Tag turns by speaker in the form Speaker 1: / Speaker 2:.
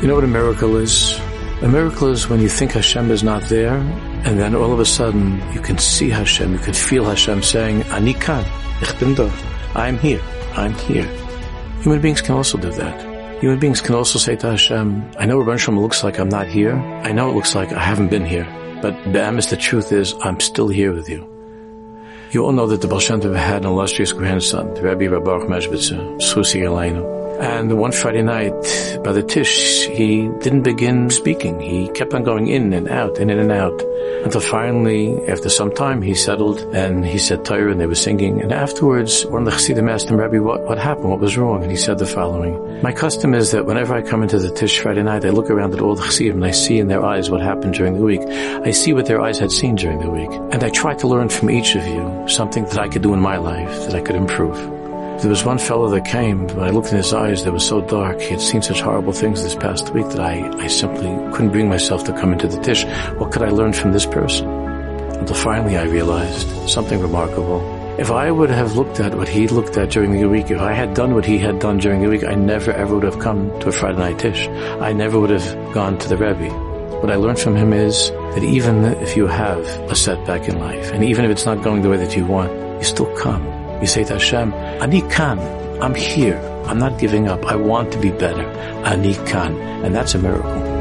Speaker 1: You know what a miracle is? A miracle is when you think Hashem is not there, and then all of a sudden you can see Hashem, you can feel Hashem saying, Ani kan, ich bin I'm here, I'm here. Human beings can also do that. Human beings can also say to Hashem, I know Ribbono Shel Olam looks like I'm not here. I know it looks like I haven't been here. But Be'emes, the truth is, I'm still here with you. You all know that the Baal Shem had an illustrious grandson, the Rabbi Reb Baruch Mezhbizher, Susi Elainu. And one Friday night, by the Tish, he didn't begin speaking. He kept on going in and out, in and out, until finally, after some time, he settled and he said Torah and they were singing. And afterwards, one of the Chassidim asked him, Rabbi, what, what happened? What was wrong? And he said the following. My custom is that whenever I come into the Tish Friday night, I look around at all the Chassidim and I see in their eyes what happened during the week. I see what their eyes had seen during the week. And I try to learn from each of you something that I could do in my life, that I could improve. There was one fellow that came, when I looked in his eyes, they were so dark. He had seen such horrible things this past week that I, I simply couldn't bring myself to come into the Tish. What could I learn from this person? Until finally I realized something remarkable. If I would have looked at what he looked at during the week, if I had done what he had done during the week, I never ever would have come to a Friday night Tish. I never would have gone to the Rebbe. What I learned from him is that even if you have a setback in life, and even if it's not going the way that you want, you still come. You say to Hashem, Ani kan, I'm here. I'm not giving up. I want to be better. Ani kan. And that's a miracle.